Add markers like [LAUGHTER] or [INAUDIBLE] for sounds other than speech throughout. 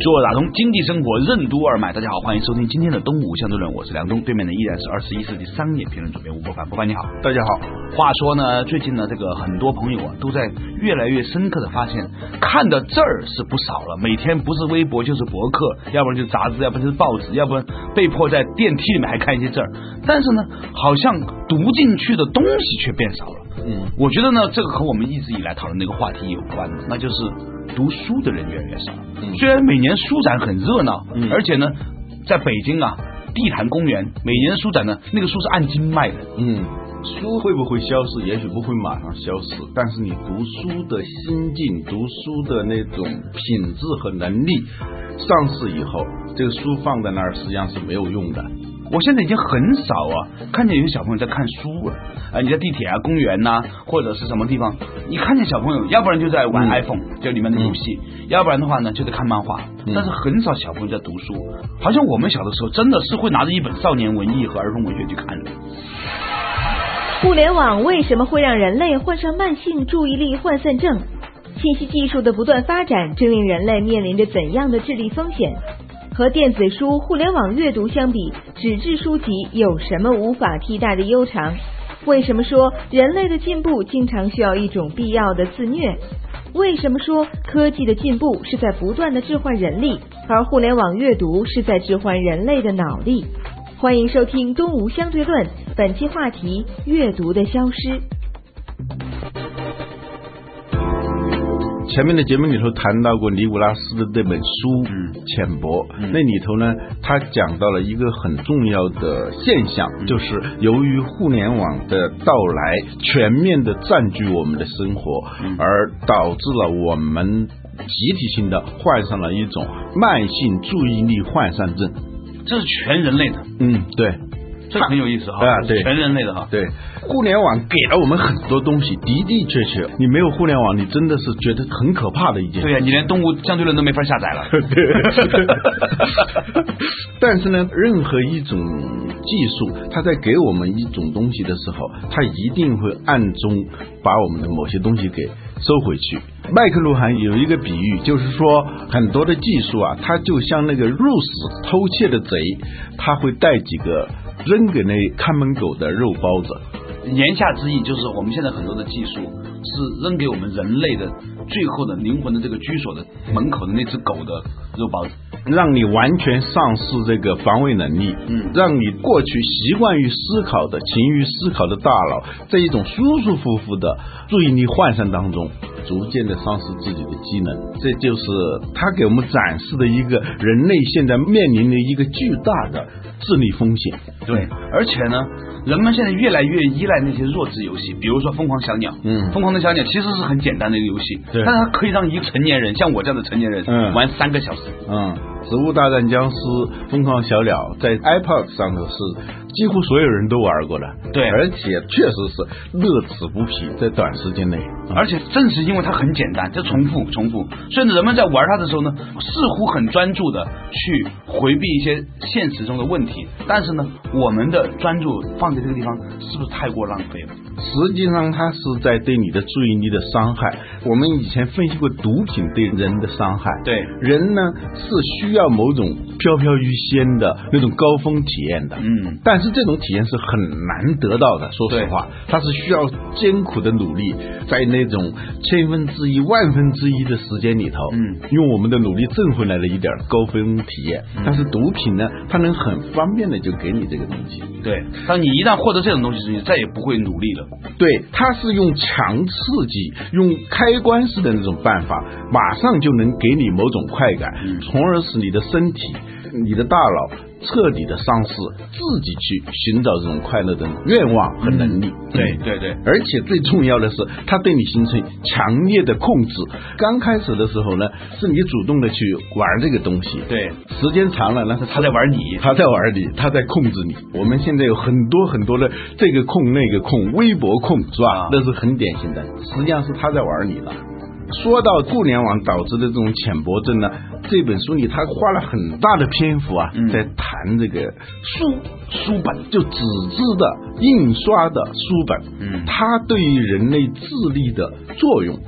做打通经济生活任督二脉，大家好，欢迎收听今天的东吴相对论，我是梁东，对面的依然是二十一世纪商业评论主编吴伯凡，伯凡你好，大家好。话说呢，最近呢，这个很多朋友啊，都在越来越深刻的发现，看的字儿是不少了，每天不是微博就是博客，要不然就是杂志，要不然就是报纸，要不然被迫在电梯里面还看一些字儿，但是呢，好像读进去的东西却变少了。嗯，我觉得呢，这个和我们一直以来讨论的一个话题有关，那就是读书的人越来越少。虽然每年书展很热闹，而且呢，在北京啊，地坛公园每年书展呢，那个书是按斤卖的。嗯，书会不会消失？也许不会马上消失，但是你读书的心境、读书的那种品质和能力上市以后，这个书放在那儿实际上是没有用的。我现在已经很少啊，看见有些小朋友在看书了。啊，你在地铁啊、公园呐，或者是什么地方，你看见小朋友，要不然就在玩 iPhone，就里面的游戏，要不然的话呢，就在看漫画。但是很少小朋友在读书，好像我们小的时候真的是会拿着一本少年文艺和儿童文学去看的。互联网为什么会让人类患上慢性注意力涣散症？信息技术的不断发展，正令人类面临着怎样的智力风险？和电子书、互联网阅读相比，纸质书籍有什么无法替代的悠长？为什么说人类的进步经常需要一种必要的自虐？为什么说科技的进步是在不断的置换人力，而互联网阅读是在置换人类的脑力？欢迎收听《东吴相对论》，本期话题：阅读的消失。前面的节目里头谈到过尼古拉斯的那本书《浅薄》，那里头呢，他讲到了一个很重要的现象，就是由于互联网的到来，全面的占据我们的生活，而导致了我们集体性的患上了一种慢性注意力涣散症。这是全人类的，嗯，对。这很有意思哈，啊，对，全人类的哈，对，互联网给了我们很多东西，的的确确，你没有互联网，你真的是觉得很可怕的一件事。对呀，你连动物相对论都没法下载了。[LAUGHS] 但是呢，任何一种技术，它在给我们一种东西的时候，它一定会暗中把我们的某些东西给收回去。麦克卢汉有一个比喻，就是说很多的技术啊，它就像那个入室偷窃的贼，他会带几个。扔给那看门狗的肉包子，言下之意就是我们现在很多的技术是扔给我们人类的最后的灵魂的这个居所的门口的那只狗的肉包子，让你完全丧失这个防卫能力，嗯，让你过去习惯于思考的、勤于思考的大脑，在一种舒舒服服的注意力涣散当中。逐渐的丧失自己的机能，这就是他给我们展示的一个人类现在面临的一个巨大的智力风险。对，而且呢，人们现在越来越依赖那些弱智游戏，比如说《疯狂小鸟》。嗯，《疯狂的小鸟》其实是很简单的一个游戏，对但是它可以让一个成年人，像我这样的成年人，嗯玩三个小时。嗯，《植物大战僵尸》《疯狂小鸟》在 iPad 上头是。几乎所有人都玩过了，对，而且确实是乐此不疲，在短时间内。而且正是因为它很简单，就重复重复，所以人们在玩它的时候呢，似乎很专注的去回避一些现实中的问题。但是呢，我们的专注放在这个地方，是不是太过浪费了？实际上，它是在对你的注意力的伤害。我们以前分析过毒品对人的伤害，对人呢是需要某种飘飘欲仙的那种高峰体验的，嗯，但。是这种体验是很难得到的，说实话，它是需要艰苦的努力，在那种千分之一、万分之一的时间里头，嗯，用我们的努力挣回来的一点高分体验。但是毒品呢，它能很方便的就给你这个东西。对，当你一旦获得这种东西之后，再也不会努力了。对，它是用强刺激、用开关式的那种办法，马上就能给你某种快感，从而使你的身体。你的大脑彻底的丧失自己去寻找这种快乐的愿望和能力。对对对，而且最重要的是，他对你形成强烈的控制。刚开始的时候呢，是你主动的去玩这个东西，对，时间长了，那是他在玩你，他在玩你，他在控制你。我们现在有很多很多的这个控那个控，微博控是吧？那是很典型的，实际上是他在玩你了。说到互联网导致的这种浅薄症呢，这本书里他花了很大的篇幅啊，在谈这个书书本，就纸质的印刷的书本，嗯。它对于人类智力的作用，纸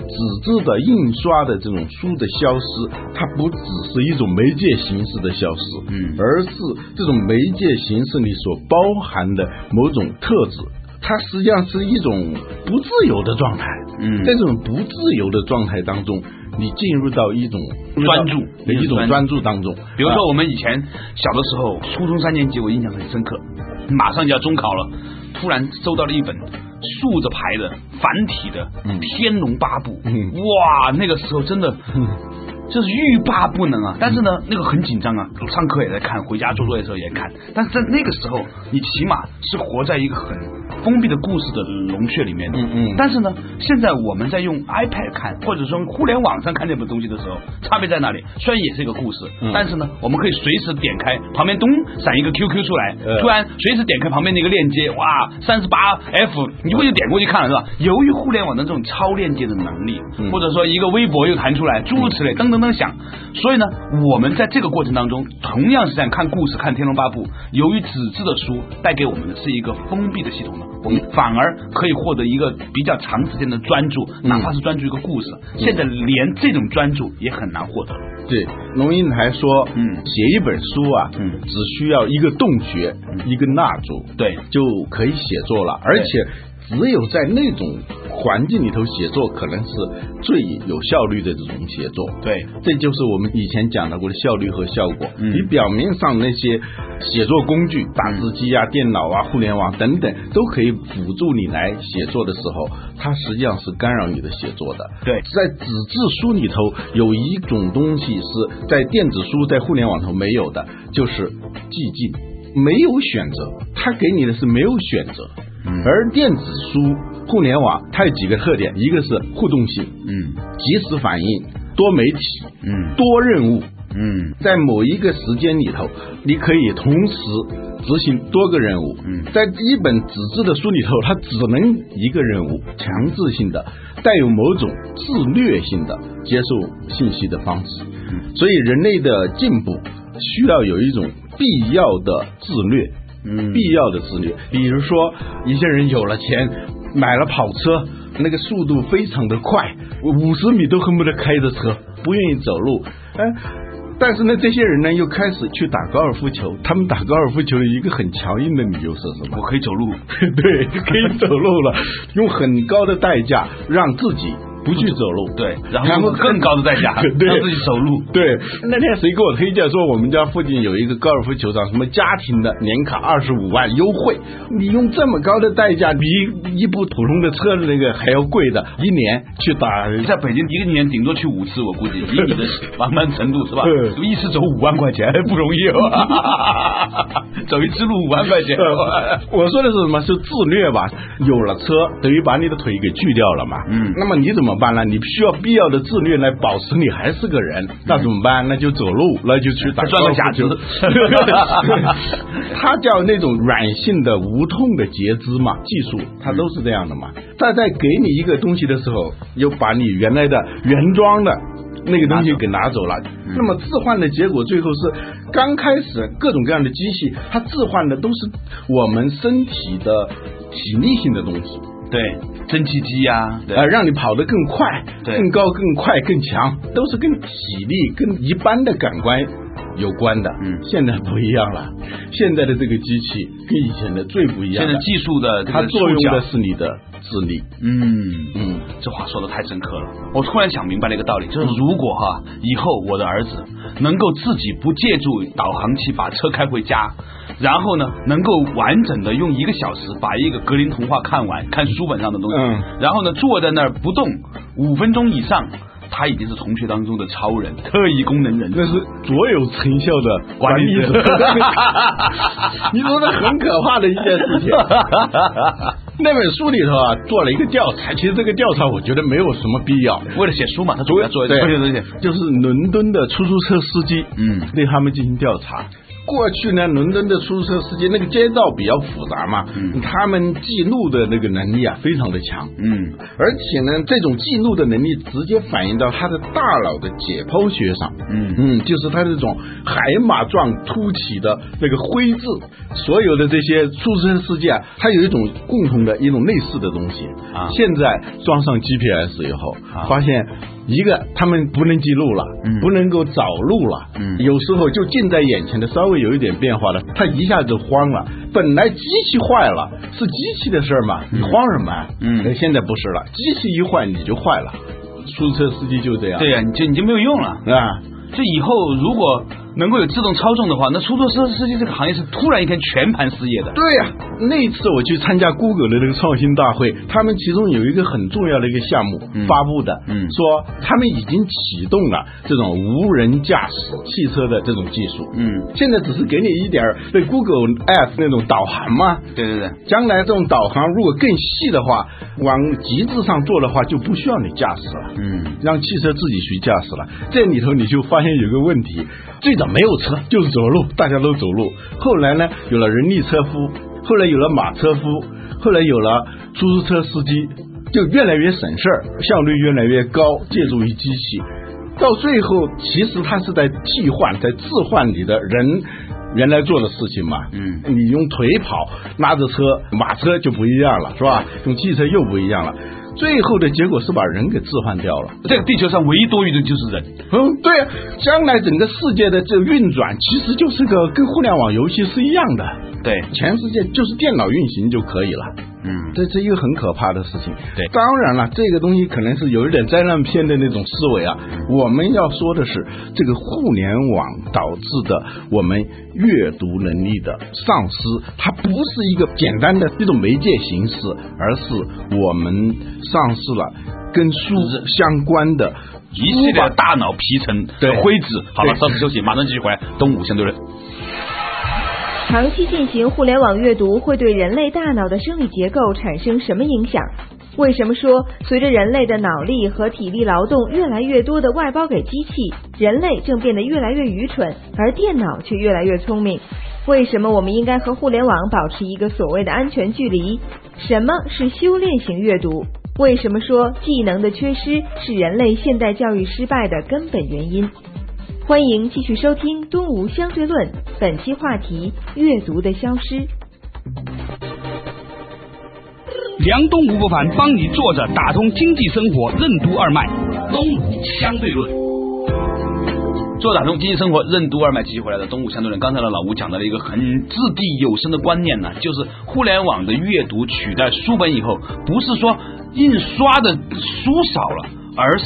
质的印刷的这种书的消失，它不只是一种媒介形式的消失，嗯。而是这种媒介形式里所包含的某种特质。它实际上是一种不自由的状态，嗯在这种不自由的状态当中，你进入到一种专注一种专注当中。比如啊说我们以前小的时候，初中三年级，我印象很深刻，马上就要中考了，突然收到了一本竖着排的繁体的嗯《天龙八部》，嗯哇，那个时候真的。就是欲罢不能啊！但是呢，那个很紧张啊，上课也在看，回家做作业的时候也看。但是在那个时候，你起码是活在一个很封闭的故事的龙穴里面的。嗯嗯但是呢，现在我们在用 iPad 看，或者说互联网上看这本东西的时候，差别在哪里？虽然也是一个故事，嗯但是呢，我们可以随时点开旁边咚闪一个 QQ 出来，呃突然随时点开旁边的一个链接，哇，三十八 F，你会就点过去看了是吧？由于互联网的这种超链接的能力，嗯或者说一个微博又弹出来，诸如此类，噔噔噔响。所以呢，我们在这个过程当中，同样是在看故事、看《天龙八部》，由于纸质的书带给我们的是一个封闭的系统呢，我们反而可以获得一个比较长时间的专注，哪怕是专注一个故事。现在连这种专注也很难获得了。对，龙应台说，嗯写一本书啊，嗯只需要一个洞穴，一个蜡烛，对就可以写作了，而且只有在那种环境里头写作，可能是最有效率的这种写作。对，这就是我们以前讲到过的效率和效果。嗯你表面上那些写作工具，打字机啊、电脑啊、互联网等等，都可以辅助你来写作的时候，它实际上是干扰你的写作的。对在纸质书里头有一种东西是在电子书、在互联网头没有的，就是寂静，没有选择，它给你的是没有选择。嗯。而电子书、互联网它有几个特点，一个是互动性，嗯。及时反应，多媒体，嗯。多任务，嗯。在某一个时间里头，你可以同时执行多个任务。嗯。在一本纸质的书里头，它只能一个任务，强制性的，带有某种自虐性的接受信息的方式。嗯。所以，人类的进步需要有一种必要的自虐。嗯必要的自律。比如说，一些人有了钱，买了跑车，那个速度非常的快，五十米都恨不得开着车，不愿意走路。哎，但是呢，这些人呢又开始去打高尔夫球。他们打高尔夫球的一个很强硬的理由是什么？我可以走路。[LAUGHS] 对，可以走路了，用很高的代价让自己不去走路。对，然后用更高的代价 [LAUGHS] 让自己走路。对，那天谁给我推荐说我们家附近有一个高尔夫球场，什么家庭的年卡二十五万优惠，你用这么高的代价，比一部普通的车的那个还要贵的，一年去打。在北京一个年顶多去五次，我估计 [LAUGHS] 以你的繁忙程度是吧对？一次走五万块钱不容易哦，[LAUGHS] 走一次路五万块钱。我说的是什么？是自虐吧？有了车，等于把你的腿给锯掉了嘛。嗯那么你怎么办呢？你需要必要的自律来保持你还是个人，那怎么办？那就走路，那就去打转个假球肢。[LAUGHS] 它叫那种软性的无痛的截肢嘛，技术它都是这样的嘛。它在给你一个东西的时候，又把你原来的原装的。那个东西给拿走了，那么置换的结果最后是，刚开始各种各样的机器，它置换的都是我们身体的体力性的东西，对，蒸汽机呀，对。呃，让你跑得更快、对。更高、更快、更强，都是跟体力、跟一般的感官有关的。嗯现在不一样了，现在的这个机器跟以前的最不一样。现在技术的它个触角作用的是你的智力。嗯嗯，这话说的太深刻了。我突然想明白了一个道理，就是如果哈以后我的儿子能够自己不借助导航器把车开回家，然后呢能够完整的用一个小时把一个格林童话看完，看书本上的东西，嗯然后呢坐在那儿不动五分钟以上。他已经是同学当中的超人，特异功能人士。那是卓有成效的管理者。[LAUGHS] 你说这很可怕的一件事情。[LAUGHS] 那本书里头啊，做了一个调查，其实这个调查我觉得没有什么必要。为了写书嘛，他主要做一些东西。就是伦敦的出租车司机，嗯对他们进行调查。过去呢，伦敦的出租车司机那个街道比较复杂嘛，嗯。他们记录的那个能力啊非常的强，嗯。而且呢，这种记录的能力直接反映到他的大脑的解剖学上，嗯。嗯，就是他这种海马状凸起的那个灰质，所有的这些出租车司机啊，他有一种共同的一种类似的东西。啊。现在装上 GPS 以后，啊。发现一个他们不能记录了，嗯不能够找路了，嗯有时候就近在眼前的稍微有一点变化了，他一下子慌了。本来机器坏了是机器的事儿嘛，你慌什么啊？嗯呃现在不是了，机器一坏你就坏了。出租车司机就这样，对呀、你就你就没有用了。啊，这以后如果能够有自动操纵的话，那出租车司机这个行业是突然一天全盘失业的。对呀、那一次我去参加 Google 的那个创新大会，他们其中有一个很重要的一个项目、嗯发布的，嗯说他们已经启动了这种无人驾驶汽车的这种技术。嗯，现在只是给你一点儿对 Google App 那种导航嘛，对对对，将来这种导航如果更细的话，往极致上做的话，就不需要你驾驶了。嗯让汽车自己去驾驶了。这里头你就发现有个问题，最早没有车，就是走路，大家都走路。后来呢，有了人力车夫，后来有了马车夫，后来有了出租车司机，就越来越省事儿，效率越来越高，借助于机器。到最后，其实它是在替换，在置换你的人原来做的事情嘛。嗯你用腿跑，拉着车，马车就不一样了，是吧？用汽车又不一样了。最后的结果是把人给置换掉了。这个地球上唯一多余的就是人。嗯，对啊，将来整个世界的这个运转，其实就是个跟互联网游戏是一样的，对，全世界就是电脑运行就可以了。嗯这是一个很可怕的事情。对当然了，这个东西可能是有一点灾难片的那种思维啊。我们要说的是，这个互联网导致的我们阅读能力的丧失，它不是一个简单的一种媒介形式，而是我们丧失了跟书相关的一系列大脑皮层的灰质。好了，稍事休息，马上继续回来。东吴相对论。长期进行互联网阅读会对人类大脑的生理结构产生什么影响？为什么说随着人类的脑力和体力劳动越来越多的外包给机器，人类正变得越来越愚蠢，而电脑却越来越聪明？为什么我们应该和互联网保持一个所谓的安全距离？什么是修炼型阅读？为什么说技能的缺失是人类现代教育失败的根本原因？欢迎继续收听《东吴相对论》，本期话题：阅读的消失。梁东吴不凡帮你坐着打通经济生活任督二脉，东吴相对论。做打通经济生活任督二脉继续回来的东吴相对论，刚才呢老吴讲到了一个很掷地有声的观念呢，就是互联网的阅读取代书本以后，不是说印刷的书少了，而是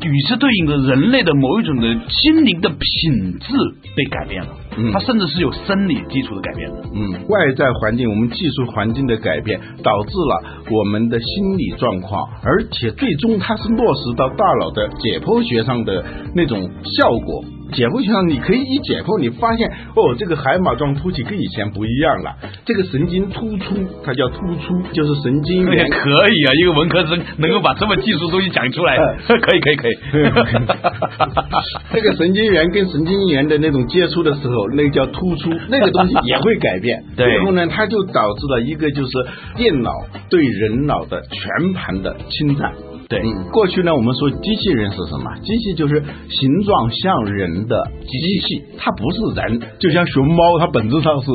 与之对应的人类的某一种的心灵的品质被改变了，嗯它甚至是有生理基础的改变的。嗯，外在环境，我们技术环境的改变，导致了我们的心理状况，而且最终它是落实到大脑的解剖学上的那种效果。解剖学上，你可以一解剖，你发现哦，这个海马状突起跟以前不一样了，这个神经突出，它叫突出，就是神经可以啊，一个文科生能够把这么技术东西讲出来，可以可以可以。[LAUGHS] 这个神经元跟神经元的那种接触的时候，那个叫突出，那个东西也会改变。[LAUGHS] 对最后呢，它就导致了一个就是电脑对人脑的全盘的侵占。对嗯，过去呢，我们说机器人是什么？机器就是形状像人的机器，它不是人，就像熊猫，它本质上是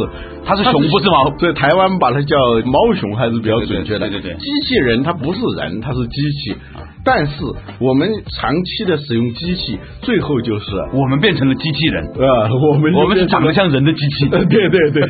它是熊不是猫所以台湾把它叫猫熊还是比较准确的。对对对对对机器人它不是人，它是机器。但是我们长期的使用机器，最后就是我们变成了机器人，啊，我们我们是长得像人的机器。呃对对对，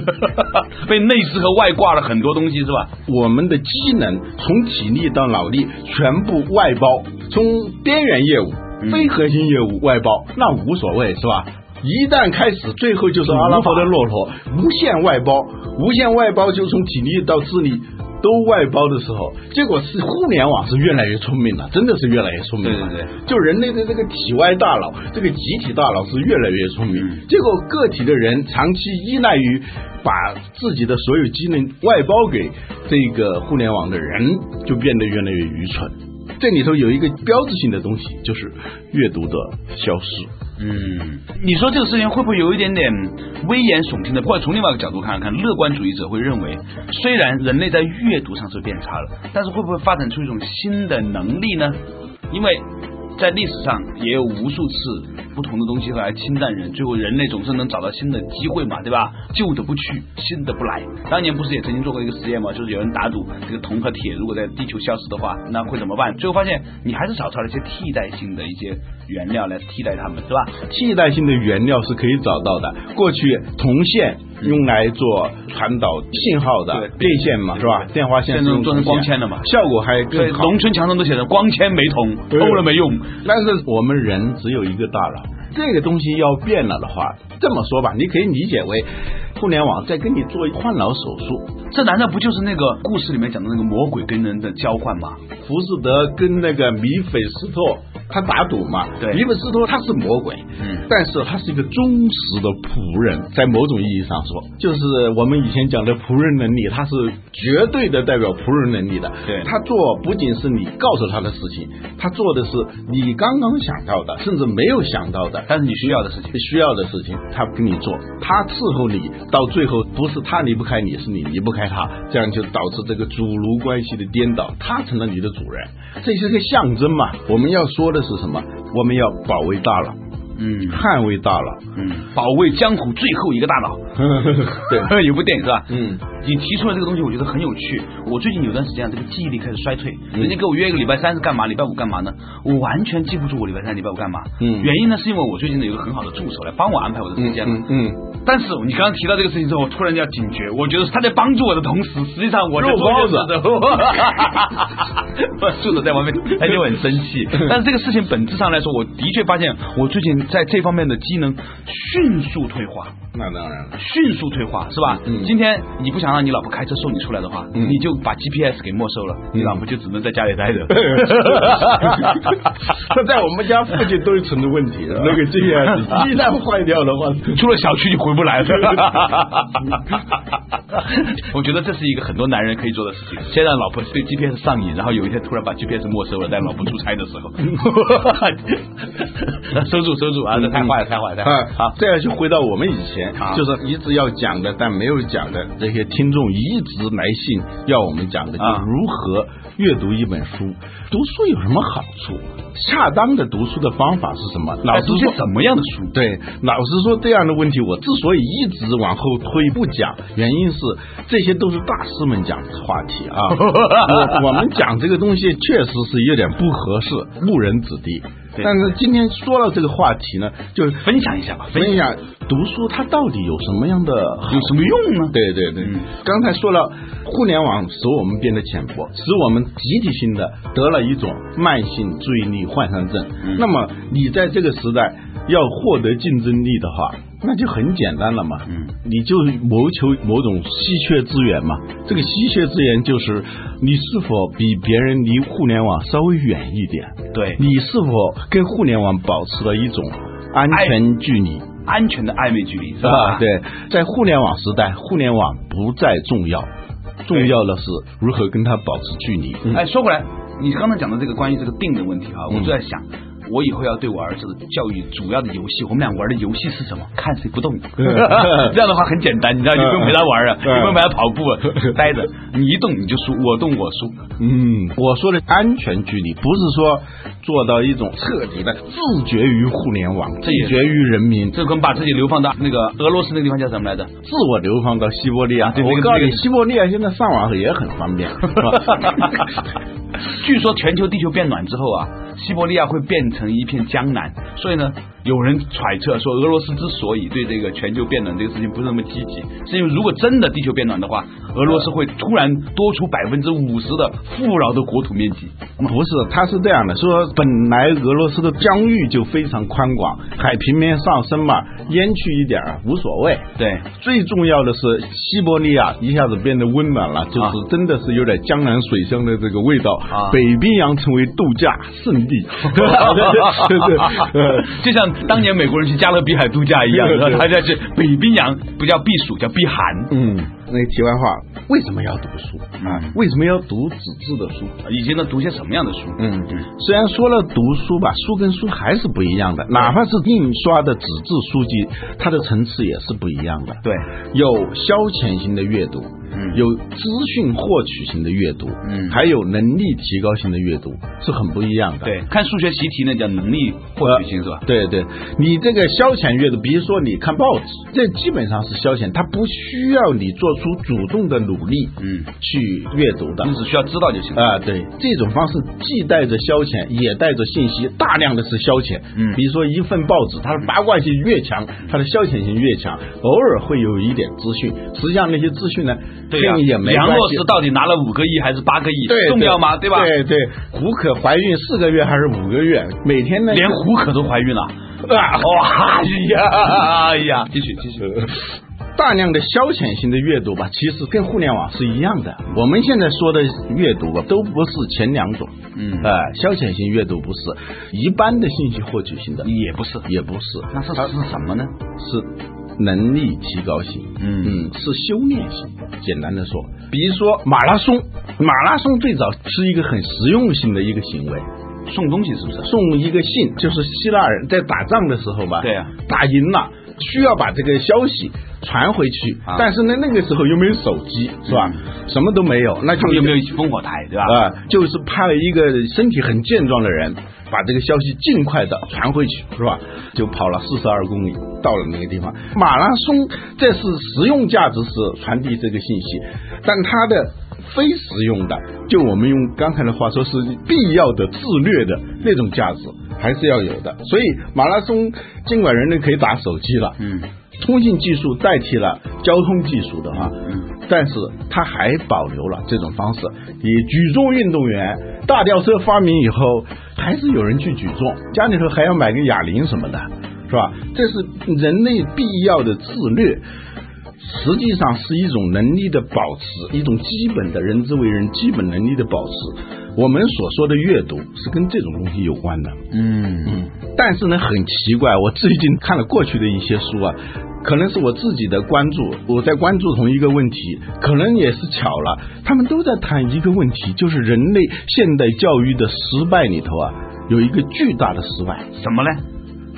[LAUGHS] 被内饰和外挂了很多东西是吧？我们的机能从体力到脑力全部外包，从边缘业务、嗯非核心业务外包，那无所谓是吧？一旦开始，最后就是阿拉伯的骆驼，无限外包，无限外包就从体力到智力都外包的时候，结果是互联网是越来越聪明了，真的是越来越聪明了。对对对，就人类的这个体外大脑，这个集体大脑是越来越聪明。嗯结果个体的人长期依赖于把自己的所有机能外包给这个互联网的人，就变得越来越愚蠢。这里头有一个标志性的东西，就是阅读的消失。嗯，你说这个事情会不会有一点点危言耸听的？或者从另外一个角度看看，乐观主义者会认为，虽然人类在阅读上是变差了，但是会不会发展出一种新的能力呢？因为在历史上也有无数次不同的东西来侵占人，最后人类总是能找到新的机会嘛，对吧？旧的不去，新的不来。当年不是也曾经做过一个实验嘛，就是有人打赌这个铜和铁如果在地球消失的话，那会怎么办？最后发现你还是找出来一些替代性的一些原料来替代它们，是吧？替代性的原料是可以找到的。过去铜线用来做传导信号的对电线嘛，是吧？电话线现在做成是光纤的嘛效果还，更好。农村墙上都写着“光纤没铜，对偷了没用但是我们人只有一个大脑，这个东西要变了的话，这么说吧，你可以理解为互联网在跟你做换脑手术。”，这难道不就是那个故事里面讲的那个魔鬼跟人的交换吗？浮士德跟那个米菲斯托他打赌嘛，对。尼布斯托他是魔鬼，嗯。但是他是一个忠实的仆人，在某种意义上说，就是我们以前讲的仆人能力，他是绝对的代表仆人能力的。对他做不仅是你告诉他的事情，他做的是你刚刚想到的，甚至没有想到的，但是你需要的事情。需要的事情，他给你做，他伺候你，到最后不是他离不开你，是你离不开他，这样就导致这个主奴关系的颠倒，他成了你的主人，这是个象征嘛。我们要说的是什么？我们要保卫大脑，嗯捍卫大脑。嗯，保卫江湖最后一个大脑。[LAUGHS] 对，有部电影是吧？嗯，你提出了这个东西，我觉得很有趣。我最近有段时间啊，这个记忆力开始衰退。嗯人家给我约一个礼拜三是干嘛，礼拜五干嘛呢？我完全记不住我礼拜三、礼拜五干嘛。嗯原因呢是因为我最近呢有个很好的助手来帮我安排我的时间。嗯嗯，但是你刚刚提到这个事情之后，我突然间要警觉，我觉得他在帮助我的同时，实际上我在肉包子做一件事的。[LAUGHS] 助手在外面，他就很生气。[LAUGHS] 但是这个事情本质上来说，我的确发现我最近在这方面的机能迅速退化。那当然了。迅速退化是吧？嗯今天你不想让你老婆开车送你出来的话，嗯你就把 GPS 给没收了，你老婆就只能在家里待着。[LAUGHS] [LAUGHS] 他在我们家附近都是存着问题，那个 GPS [LAUGHS] 一旦坏掉的话，出了小区就回不来了。我觉得这是一个很多男人可以做的事情，先让老婆对 GPS 上瘾，然后有一天突然把 GPS 没收了，在老婆出差的时候，收住收住啊，这太坏了太坏了太坏了。啊，好，这样就回到我们以前好，就是一直要讲的，但没有讲的这些听众一直来信要我们讲的，就如何阅读一本书。读书有什么好处？恰当的读书的方法是什么？老师说，读些什么样的书？对，老师说，这样的问题我之所以一直往后推不讲，原因是这些都是大师们讲的话题啊。[LAUGHS] 我我们讲这个东西确实是有点不合适，误人子弟。对。但是今天说到这个话题呢，就是分享一下吧，分享。读书它到底有什么样的有什么用呢？对对对，嗯。刚才说了，互联网使我们变得浅薄，使我们集体性的得了一种慢性注意力涣散症。嗯。那么你在这个时代要获得竞争力的话，那就很简单了嘛。嗯，你就谋求某种稀缺资源嘛。这个稀缺资源就是你是否比别人离互联网稍微远一点，对，你是否跟互联网保持了一种安全距离。安全的暧昧距离是是吧？吧？对，在互联网时代，互联网不再重要，重要的是如何跟它保持距离。哎，说回来，你刚才讲的这个关于这个定的问题哈，嗯我就在想。我以后要对我儿子的教育主要的游戏，我们俩玩的游戏是什么？看谁不动。[LAUGHS] 这样的话很简单，你知道，你不用陪他玩了，嗯你不用陪他跑步了，[LAUGHS] 待着，你一动你就输，我动我输。嗯，我说的安全距离，不是说做到一种彻底的自绝于互联网，自也绝于人民，这跟把自己流放到那个俄罗斯那个地方叫什么来着？自我流放到西伯利亚。对我告诉你，西伯利亚现在上网也很方便。[LAUGHS] 据说全球地球变暖之后啊，西伯利亚会变成一片江南，所以呢，有人揣测说，俄罗斯之所以对这个全球变暖这个事情不是那么积极，是因为如果真的地球变暖的话，俄罗斯会突然多出百分之五十的富饶的国土面积。不是，它是这样的，说本来俄罗斯的疆域就非常宽广，海平面上升嘛，淹去一点无所谓。对，最重要的是西伯利亚一下子变得温暖了，就是真的是有点江南水乡的这个味道。啊北冰洋成为度假胜地，对 [LAUGHS] 对，[LAUGHS] 呃 [LAUGHS] 就像当年美国人去加勒比海度假一样，他在这北冰洋不叫避暑，叫避寒。嗯，那题外话，为什么要读书啊？为什么要读纸质的书？以前呢，读些什么样的书？嗯，虽然说了读书吧，书跟书还是不一样的，哪怕是印刷的纸质书籍，它的层次也是不一样的。对，有消遣型的阅读，嗯有资讯获取型的阅读，嗯还有能力提高型的阅读，是很不一样的。对，看数学习题那叫能力获取型是吧？对对，你这个消遣阅读，比如说你看报纸，这基本上是消遣，它不需要你做出主动的努力，嗯，去阅读的你。只需要知道就行了。啊，对，这种方式既带着消遣，也带着信息，大量的是消遣。嗯比如说一份报纸，它的八卦性越强，它的消遣性越强，偶尔会有一点资讯，实际上那些资讯呢，对呀、跟也没关系梁洛施。到底拿了五个亿还是八个亿？对重要吗？对吧？对对，胡可怀孕四个月还是五个月？每天呢，连胡可都怀孕了。[LAUGHS] 啊，哇哎呀哎呀！继续继续。[LAUGHS] 大量的消遣性的阅读吧，其实跟互联网是一样的。我们现在说的阅读吧，都不是前两种。嗯呃，消遣性阅读不是，一般的信息获取型的也不是，也不是，那是是什么呢？是能力提高型。嗯嗯，是修炼型。简单的说，比如说马拉松，马拉松最早是一个很实用性的一个行为。送东西是不是？送一个信，就是希腊人在打仗的时候吧，对啊打赢了，需要把这个消息传回去，啊但是呢，那个时候又没有手机，是吧？什么都没有，那就有没有烽火台，对吧？啊、就是派一个身体很健壮的人，把这个消息尽快的传回去，是吧？就跑了四十二公里，到了那个地方。马拉松这是实用价值是传递这个信息，但它的非实用的，就我们用刚才的话说是必要的、自虐的那种价值，还是要有的。所以马拉松尽管人类可以打手机了，嗯，通信技术代替了交通技术的话，嗯，但是它还保留了这种方式。以举重运动员，大吊车发明以后，还是有人去举重，家里头还要买个哑铃什么的，是吧？这是人类必要的自律。实际上是一种能力的保持，一种基本的人之为人基本能力的保持。我们所说的阅读是跟这种东西有关的。嗯嗯，但是呢，很奇怪，我最近看了过去的一些书啊，可能是我自己的关注，我在关注同一个问题，可能也是巧了，他们都在谈一个问题，就是人类现代教育的失败里头啊，有一个巨大的失败，什么呢？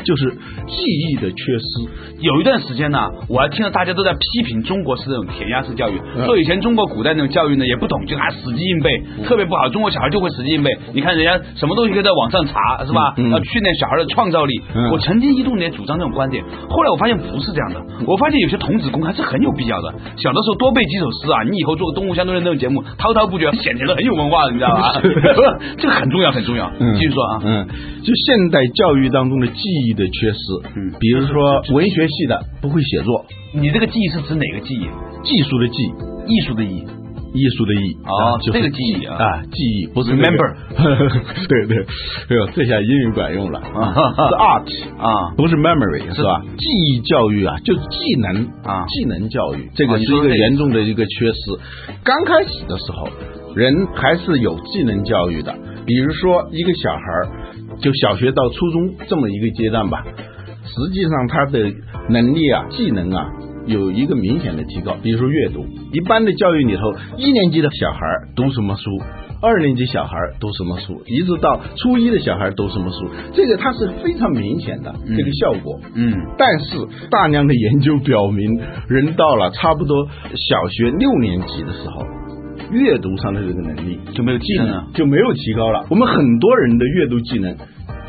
就是记忆的缺失。有一段时间呢，我还听到大家都在批评中国是那种填鸭式教育，嗯说以前中国古代那种教育呢也不懂，就还死记硬背，特别不好。中国小孩就会死记硬背，你看人家什么东西可以在网上查，是吧？要训练小孩的创造力。嗯我曾经一度也主张这种观点，后来我发现不是这样的。我发现有些童子功还是很有必要的。小的时候多背几首诗啊，你以后做个动物相对论那种节目，滔滔不绝，显得很有文化，你知道吧？[LAUGHS] 这个很重要，很重要。嗯继续说啊。嗯，就现代教育当中的记忆的缺失，嗯。比如说文学系的不会写作，你这个记忆是指哪个记忆？技术的技，艺术的艺。艺术的艺哦啊就是这个记忆啊。啊，记忆不是那个 Remember [LAUGHS] 对对，哎呦，这下英语管用了。啊 [LAUGHS] 是 art 啊。不是 memory 是吧？记忆教育啊，就是技能啊。技能教育，这啊个是一个。严重的一个缺失。刚开始的时候，人还是有技能教育的，比如说一个小孩儿，就小学到初中这么一个阶段吧，实际上他的能力啊、技能啊。有一个明显的提高，比如说阅读。一般的教育里头，一年级的小孩读什么书，二年级小孩读什么书，一直到初一的小孩读什么书，这个它是非常明显的、这个效果。嗯但是大量的研究表明，人到了差不多小学六年级的时候，阅读上的这个能力就没有技技能了就没有提高了。我们很多人的阅读技能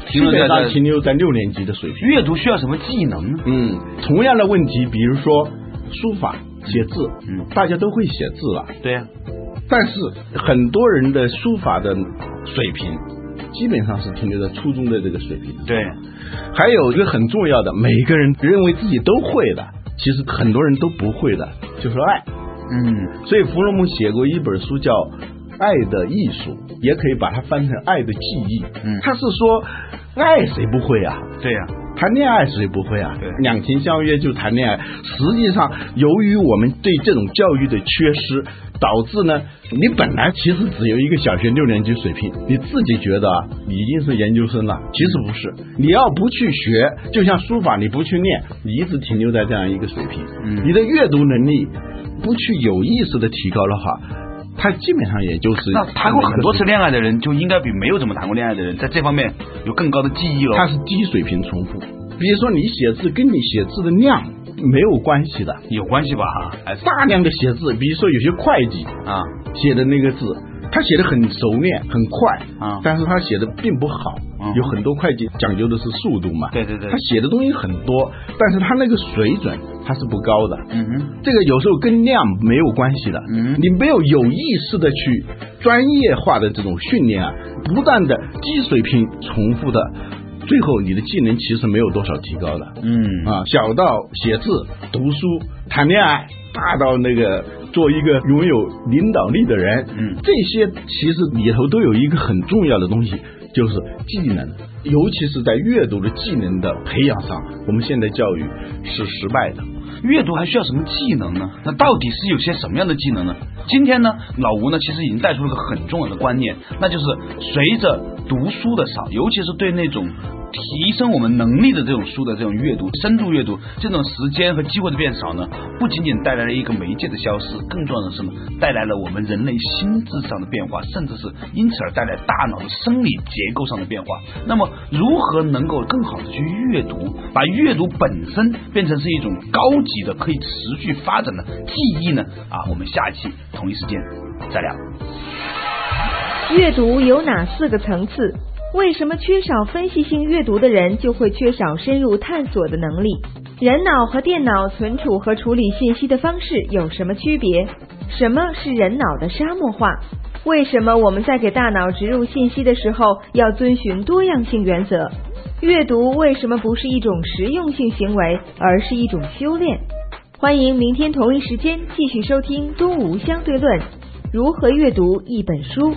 基停留在本上停留在六年级的水平。阅读需要什么技能呢？嗯，同样的问题，比如说书法、写字，嗯大家都会写字了，对呀、但是很多人的书法的水平基本上是停留在初中的这个水平。对，还有一个很重要的，每个人认为自己都会的，其实很多人都不会的，就是爱。嗯，所以弗洛姆写过一本书叫《爱的艺术》，也可以把它翻成《爱的记忆》。嗯他是说，爱谁不会啊？对呀、谈恋爱谁不会啊对？两情相悦就谈恋爱。实际上，由于我们对这种教育的缺失，导致呢，你本来其实只有一个小学六年级水平，你自己觉得啊，你已经是研究生了，其实不是。你要不去学，就像书法，你不去练，你一直停留在这样一个水平。嗯你的阅读能力不去有意识的提高的话，它基本上也就是那谈过很多次恋爱的人，就应该比没有怎么谈过恋爱的人，在这方面有更高的记忆了。他是低水平重复。比如说，你写字跟你写字的量没有关系的。有关系吧？哈，大量的写字，比如说有些会计啊，写的那个字，他写的很熟练、很快啊。但是他写的并不好。嗯有很多会计讲究的是速度嘛，对对对。他写的东西很多，但是他那个水准他是不高的。嗯哼，这个有时候跟量没有关系的，嗯你没有有意识的去专业化的这种训练啊，不断的低水平重复的，最后你的技能其实没有多少提高的。嗯啊，小到写字、读书、谈恋爱，大到那个做一个拥有领导力的人，嗯这些其实里头都有一个很重要的东西，就是技能，尤其是在阅读的技能的培养上，我们现在教育是失败的。阅读还需要什么技能呢？那到底是有些什么样的技能呢？今天呢，老吴呢其实已经带出了个很重要的观念，那就是随着读书的少，尤其是对那种提升我们能力的这种书的这种阅读、深度阅读，这种时间和机会的变少呢，不仅仅带来了一个媒介的消失，更重要的是呢，带来了我们人类心智上的变化，甚至是因此而带来大脑的生理结构上的变化。那么，如何能够更好的去阅读，把阅读本身变成是一种高级的、可以持续发展的记忆呢？啊，我们下一期同一时间再聊。阅读有哪四个层次？为什么缺少分析性阅读的人就会缺少深入探索的能力？人脑和电脑存储和处理信息的方式有什么区别？什么是人脑的沙漠化？为什么我们在给大脑植入信息的时候要遵循多样性原则？阅读为什么不是一种实用性行为，而是一种修炼？欢迎明天同一时间继续收听《东吴相对论》，如何阅读一本书。